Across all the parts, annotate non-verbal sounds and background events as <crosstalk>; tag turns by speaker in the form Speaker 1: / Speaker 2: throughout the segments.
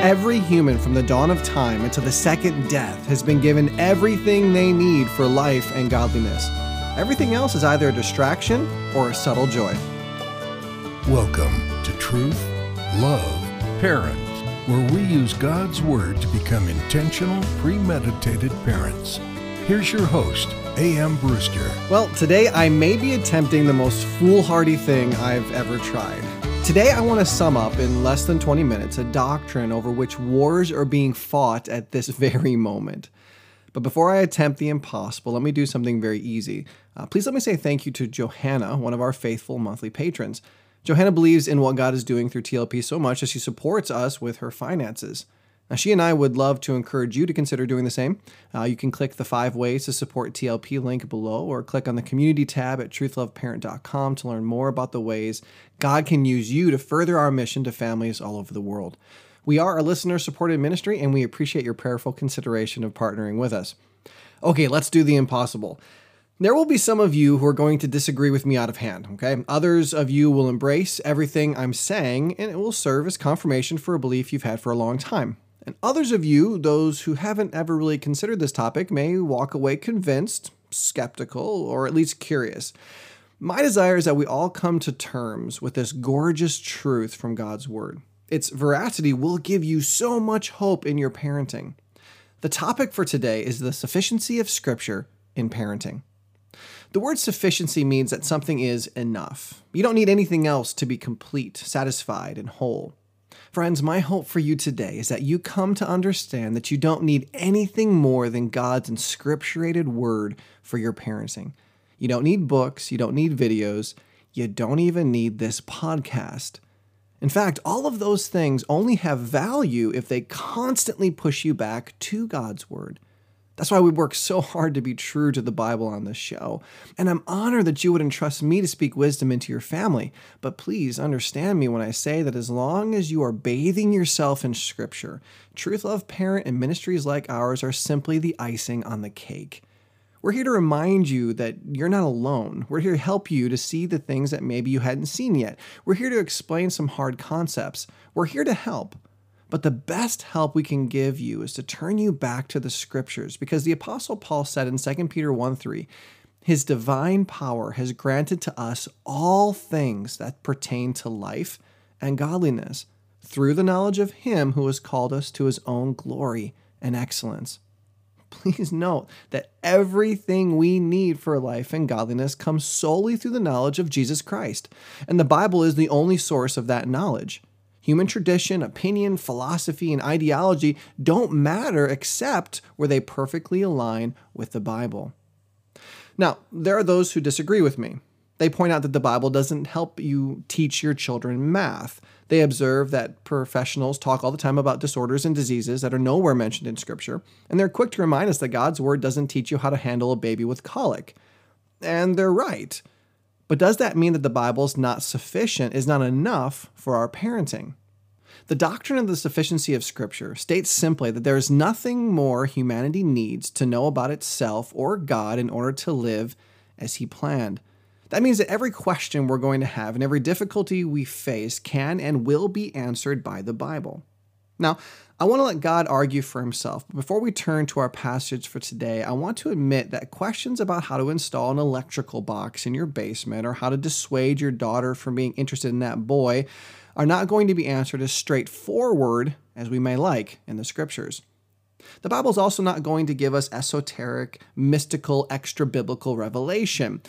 Speaker 1: Every human from the dawn of time until the second death has been given everything they need for life and godliness. Everything else is either a distraction or a subtle joy.
Speaker 2: Welcome to Truth, Love, Parents, where we use God's Word to become intentional, premeditated parents. Here's your host, A.M. Brewster.
Speaker 1: Well, today I may be attempting the most foolhardy thing I've ever tried. Today I want to sum up in less than 20 minutes a doctrine over which wars are being fought at this <laughs> very moment. But before I attempt the impossible, let me do something very easy. Uh, please let me say thank you to Johanna, one of our faithful monthly patrons. Johanna believes in what God is doing through TLP so much that she supports us with her finances. Now, she and I would love to encourage you to consider doing the same. Uh, you can click the five ways to support TLP link below, or click on the community tab at truthloveparent.com to learn more about the ways God can use you to further our mission to families all over the world. We are a listener supported ministry, and we appreciate your prayerful consideration of partnering with us. Okay, let's do the impossible. There will be some of you who are going to disagree with me out of hand, okay? Others of you will embrace everything I'm saying, and it will serve as confirmation for a belief you've had for a long time. And others of you, those who haven't ever really considered this topic, may walk away convinced, skeptical, or at least curious. My desire is that we all come to terms with this gorgeous truth from God's Word. Its veracity will give you so much hope in your parenting. The topic for today is the sufficiency of Scripture in parenting. The word sufficiency means that something is enough. You don't need anything else to be complete, satisfied, and whole. Friends, my hope for you today is that you come to understand that you don't need anything more than God's inscripturated word for your parenting. You don't need books, you don't need videos, you don't even need this podcast. In fact, all of those things only have value if they constantly push you back to God's word. That's why we work so hard to be true to the Bible on this show. And I'm honored that you would entrust me to speak wisdom into your family. But please understand me when I say that as long as you are bathing yourself in Scripture, Truth Love Parent and ministries like ours are simply the icing on the cake. We're here to remind you that you're not alone. We're here to help you to see the things that maybe you hadn't seen yet. We're here to explain some hard concepts. We're here to help. But the best help we can give you is to turn you back to the scriptures because the apostle Paul said in 2 Peter 1 3, his divine power has granted to us all things that pertain to life and godliness through the knowledge of him who has called us to his own glory and excellence. Please note that everything we need for life and godliness comes solely through the knowledge of Jesus Christ, and the Bible is the only source of that knowledge. Human tradition, opinion, philosophy, and ideology don't matter except where they perfectly align with the Bible. Now, there are those who disagree with me. They point out that the Bible doesn't help you teach your children math. They observe that professionals talk all the time about disorders and diseases that are nowhere mentioned in Scripture, and they're quick to remind us that God's Word doesn't teach you how to handle a baby with colic. And they're right. But does that mean that the Bible is not sufficient, is not enough for our parenting? The doctrine of the sufficiency of Scripture states simply that there is nothing more humanity needs to know about itself or God in order to live as He planned. That means that every question we're going to have and every difficulty we face can and will be answered by the Bible. Now, I want to let God argue for himself. But before we turn to our passage for today, I want to admit that questions about how to install an electrical box in your basement or how to dissuade your daughter from being interested in that boy are not going to be answered as straightforward as we may like in the scriptures. The Bible is also not going to give us esoteric, mystical, extra biblical revelation.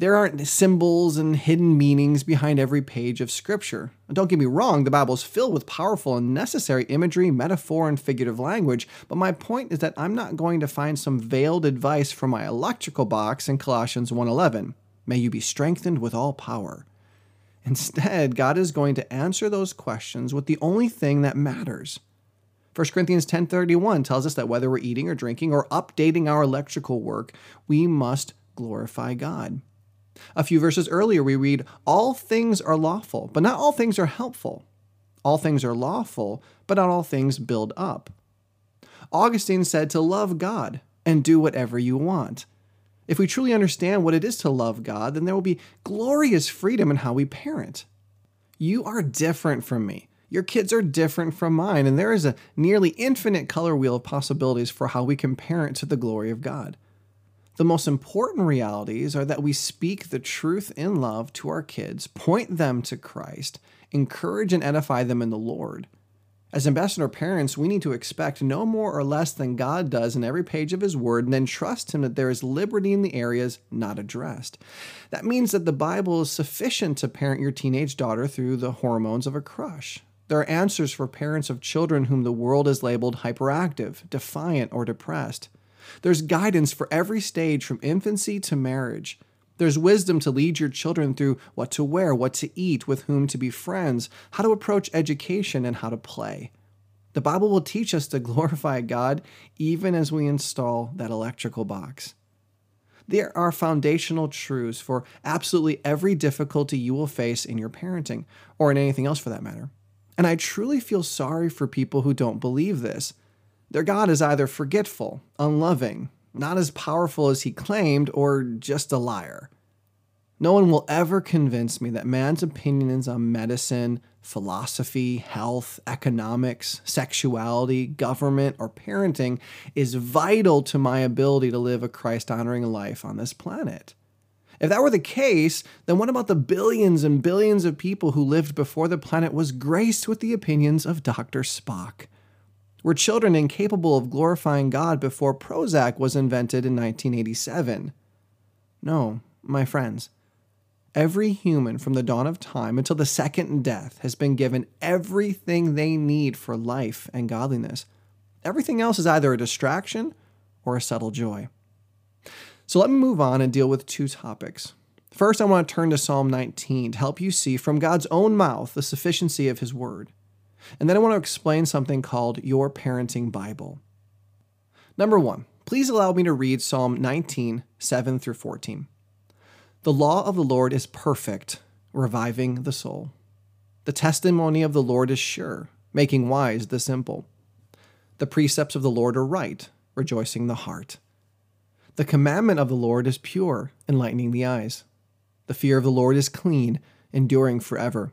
Speaker 1: There aren't symbols and hidden meanings behind every page of Scripture. Don't get me wrong, the Bible is filled with powerful and necessary imagery, metaphor, and figurative language, but my point is that I'm not going to find some veiled advice from my electrical box in Colossians 1:11. May you be strengthened with all power. Instead, God is going to answer those questions with the only thing that matters. 1 Corinthians 10:31 tells us that whether we're eating or drinking or updating our electrical work, we must glorify God. A few verses earlier, we read, All things are lawful, but not all things are helpful. All things are lawful, but not all things build up. Augustine said to love God and do whatever you want. If we truly understand what it is to love God, then there will be glorious freedom in how we parent. You are different from me. Your kids are different from mine, and there is a nearly infinite color wheel of possibilities for how we can parent to the glory of God. The most important realities are that we speak the truth in love to our kids, point them to Christ, encourage and edify them in the Lord. As ambassador parents, we need to expect no more or less than God does in every page of His Word, and then trust Him that there is liberty in the areas not addressed. That means that the Bible is sufficient to parent your teenage daughter through the hormones of a crush. There are answers for parents of children whom the world has labeled hyperactive, defiant, or depressed. There's guidance for every stage from infancy to marriage. There's wisdom to lead your children through what to wear, what to eat, with whom to be friends, how to approach education, and how to play. The Bible will teach us to <laughs> glorify God even as we install that electrical box. There are foundational truths for absolutely every difficulty you will face in your parenting, or in anything else for that matter. And I truly feel sorry for people who don't believe this. Their God is either forgetful, unloving, not as powerful as he claimed, or just a liar. No one will ever convince me that man's opinions on medicine, philosophy, health, economics, sexuality, government, or parenting is vital to my ability to live a Christ honoring life on this planet. If that were the case, then what about the billions and billions of people who lived before the planet was graced with the opinions of Dr. Spock? Were children incapable of glorifying God before Prozac was invented in 1987? No, my friends. Every human from the dawn of time until the second death has been given everything they need for life and godliness. Everything else is either a distraction or a subtle joy. So let me move on and deal with two topics. First, I want to turn to Psalm 19 to help you see from God's own mouth the sufficiency of His Word. And then I want to explain something called Your Parenting Bible. Number one, please allow me to read Psalm 19, 7 through 14. The law of the Lord is perfect, reviving the soul. The testimony of the Lord is sure, making wise the simple. The precepts of the Lord are right, rejoicing the heart. The commandment of the Lord is pure, enlightening the eyes. The fear of the Lord is clean, enduring forever.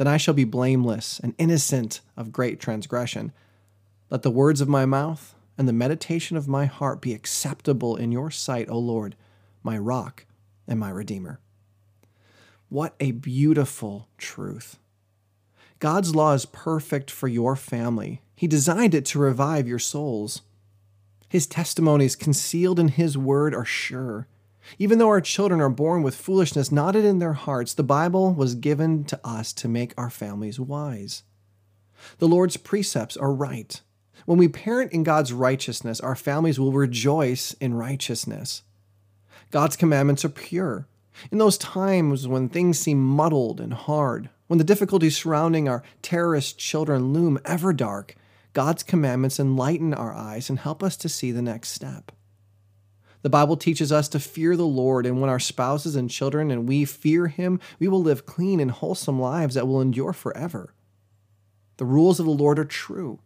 Speaker 1: then I shall be blameless and innocent of great transgression. Let the words of my mouth and the meditation of my heart be acceptable in your sight, O Lord, my rock and my redeemer. What a beautiful truth. God's law is perfect for your family. He designed it to revive your souls. His testimonies concealed in His word are sure. Even though our children are born with foolishness knotted in their hearts, the Bible was given to us to make our families wise. The Lord's precepts are right. When we parent in God's righteousness, our families will rejoice in righteousness. God's commandments are pure. In those times when things seem muddled and hard, when the difficulties surrounding our terrorist children loom ever dark, God's commandments enlighten our eyes and help us to see the next step. The Bible teaches us to fear the Lord, and when our spouses and children and we fear Him, we will live clean and wholesome lives that will endure forever. The rules of the Lord are true.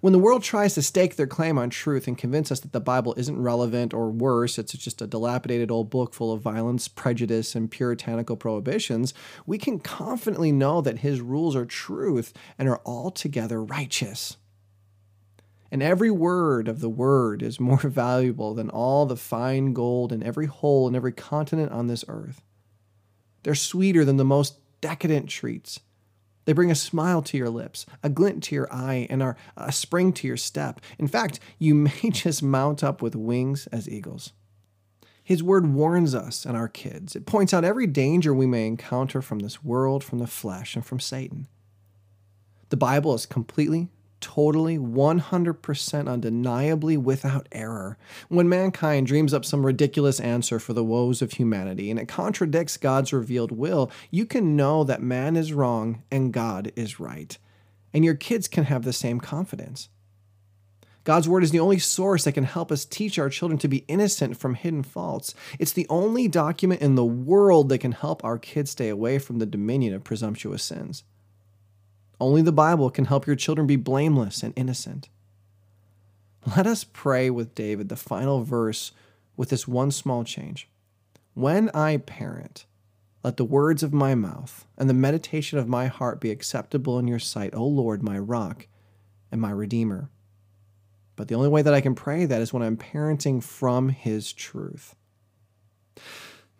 Speaker 1: When the world tries to stake their claim on truth and convince us that the Bible isn't relevant or worse, it's just a dilapidated old book full of violence, prejudice, and puritanical prohibitions, we can confidently know that His rules are truth and are altogether righteous and every word of the word is more <laughs> valuable than all the fine gold in every hole in every continent on this earth. They're sweeter than the most decadent treats. They bring a smile to your lips, a glint to your eye, and are a spring to your step. In fact, you <laughs> may just mount up with wings as eagles. His word warns us and our kids. It points out every danger we may encounter from this world, from the flesh, and from Satan. The Bible is completely totally, 100% undeniably without error. When mankind dreams up some ridiculous answer for the woes of humanity and it contradicts God's revealed will, you can know that man is wrong and God is right. And your kids can have the same confidence. God's Word is the only source that can help us teach our children to be innocent from hidden faults. It's the only document in the world that can help our kids stay away from the dominion of presumptuous sins. Only the Bible can help your children be blameless and innocent. Let us pray with David, the final verse, with this one small change. When I parent, let the words of my mouth and the meditation of my heart be acceptable in your sight, O Lord, my rock and my redeemer. But the only way that I can pray that is when I'm parenting from his truth.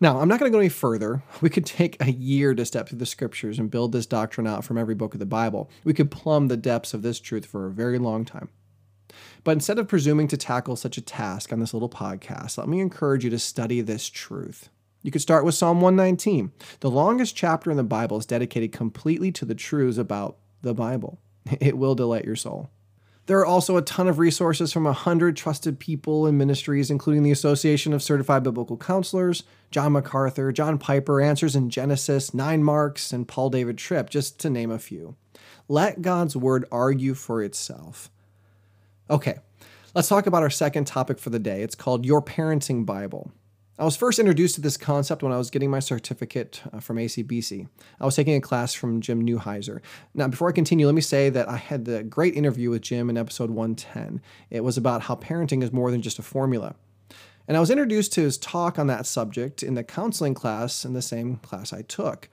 Speaker 1: Now, I'm not going to go any further. We could take a year to step through the scriptures and build this doctrine out from every book of the Bible. We could plumb the depths of this truth for a very long time. But instead of presuming to tackle such a task on this little podcast, let me encourage you to study this truth. You could start with Psalm 119. The longest chapter in the Bible is dedicated completely to the truths about the Bible. <laughs> It will delight your soul. There are also a ton of resources from a hundred trusted people and ministries, including the Association of Certified Biblical Counselors, John MacArthur, John Piper, Answers in Genesis, Nine Marks, and Paul David Tripp, just to name a few. Let God's Word argue for itself. Okay, let's talk about our second topic for the day. It's called Your Parenting Bible. I was first introduced to this concept when I was getting my certificate uh, from ACBC. I was taking a class from Jim Newheiser. Now, before I continue, let me say that I had the great interview with Jim in episode 110. It was about how parenting is more than just a formula. And I was introduced to his talk on that subject in the counseling class in the same class I took.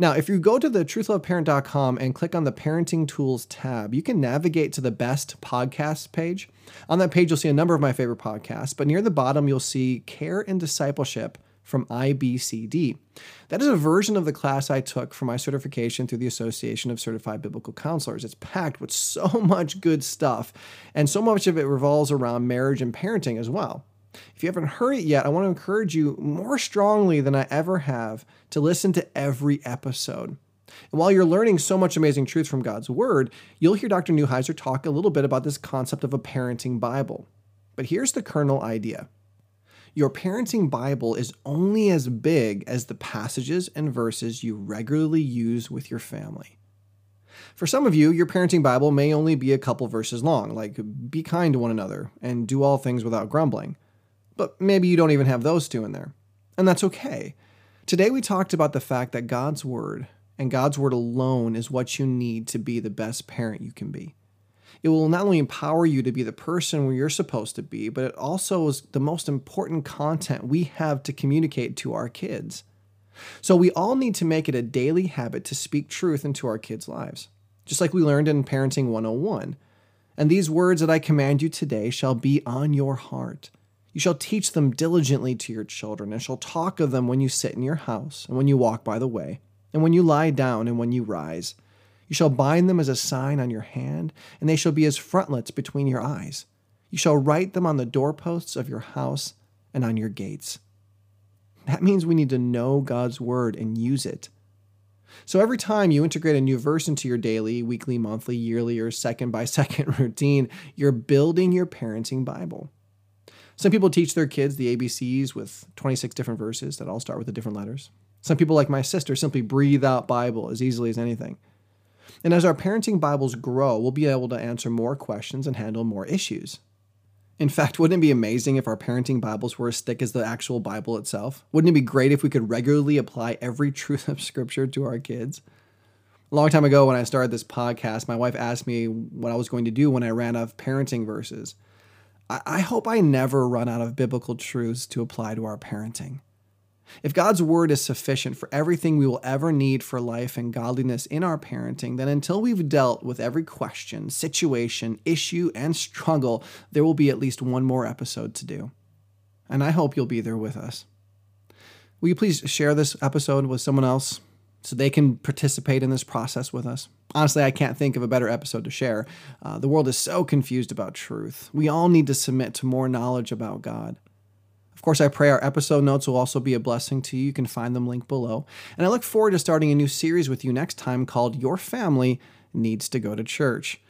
Speaker 1: Now, if you go to the truthloveparent.com and click on the parenting tools tab, you can navigate to the best podcasts page. On that page, you'll see a number of my favorite podcasts, but near the bottom, you'll see care and discipleship from IBCD. That is a version of the class I took for my certification through the Association of Certified Biblical Counselors. It's packed with so much good stuff, and so much of it revolves around marriage and parenting as well. If you haven't heard it yet, I want to encourage you more strongly than I ever have to listen to every episode. And while you're learning so much amazing truth from God's Word, you'll hear Dr. Newheiser talk a little bit about this concept of a parenting Bible. But here's the kernel idea your parenting Bible is only as big as the passages and verses you regularly use with your family. For some of you, your parenting Bible may only be a couple verses long, like be kind to one another and do all things without grumbling but maybe you don't even have those two in there. And that's okay. Today we talked about the fact that God's Word and God's Word alone is what you need to be the best parent you can be. It will not only empower you to be the person where you're supposed to be, but it also is the most important content we have to communicate to our kids. So we all need to make it a daily habit to speak truth into our kids' lives, just like we learned in Parenting 101. And these words that I command you today shall be on your heart. You shall teach them diligently to your children, and shall talk of them when you sit in your house, and when you walk by the way, and when you lie down, and when you rise. You shall bind them as a sign on your hand, and they shall be as frontlets between your eyes. You shall write them on the doorposts of your house and on your gates. That means we need to know God's word and use it. So every time you integrate a new verse into your daily, weekly, monthly, yearly, or second by second <laughs> routine, you're building your parenting Bible. Some people teach their kids the ABCs with 26 different verses that all start with the different letters. Some people, like my sister, simply breathe out Bible as easily as anything. And as our parenting Bibles grow, we'll be able to answer more questions and handle more issues. In fact, wouldn't it be amazing if our parenting Bibles were as thick as the actual Bible itself? Wouldn't it be great if we could regularly apply every <laughs> truth of Scripture to our kids? A long time ago, when I started this podcast, my wife asked me what I was going to do when I ran out of parenting verses. I hope I never run out of biblical truths to apply to our parenting. If God's word is sufficient for everything we will ever need for life and godliness in our parenting, then until we've dealt with every question, situation, issue, and struggle, there will be at least one more episode to do. And I hope you'll be there with us. Will you please share this episode with someone else? So they can participate in this process with us. Honestly, I can't think of a better episode to share. Uh, the world is so confused about truth. We all need to submit to more knowledge about God. Of course, I pray our episode notes will also be a blessing to you. You can find them linked below. And I look forward to starting a new series with you next time called Your Family Needs to Go to Church.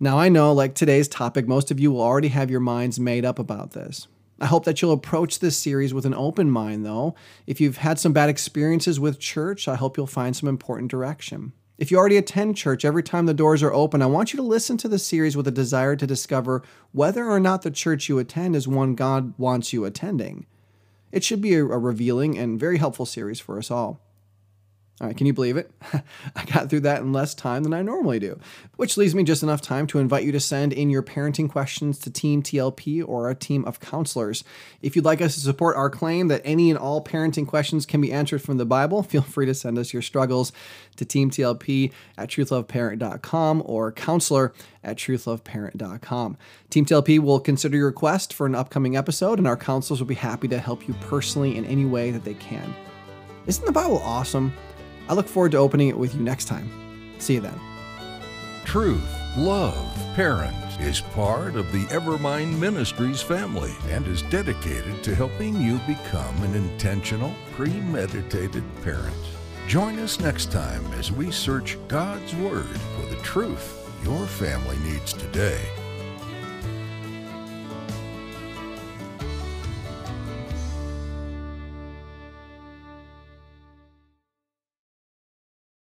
Speaker 1: Now, I know, like today's topic, most of you will already have your minds made up about this. I hope that you'll approach this series with an open mind, though. If you've had some bad experiences with church, I hope you'll find some important direction. If you already attend church every time the doors are open, I want you to listen to the series with a desire to discover whether or not the church you attend is one God wants you attending. It should be a, revealing and very helpful series for us all. All right, can you believe it? <laughs> I got through that in less time than I normally do, which leaves me just enough time to invite you to send in your parenting questions to Team TLP or a team of counselors. If you'd like us to support our claim that any and all parenting questions can be answered from the Bible, feel free to send us your struggles to Team TLP at truthloveparent.com or counselor at truthloveparent.com. Team TLP will consider your request for an upcoming episode, and our counselors will be happy to help you personally in any way that they can. Isn't the Bible awesome? I look forward to opening it with you next time. See you then.
Speaker 2: Truth, Love, Parent is part of the Evermind Ministries family and is dedicated to helping you become an intentional, premeditated parent. Join us next time as we search God's Word for the truth your family needs today.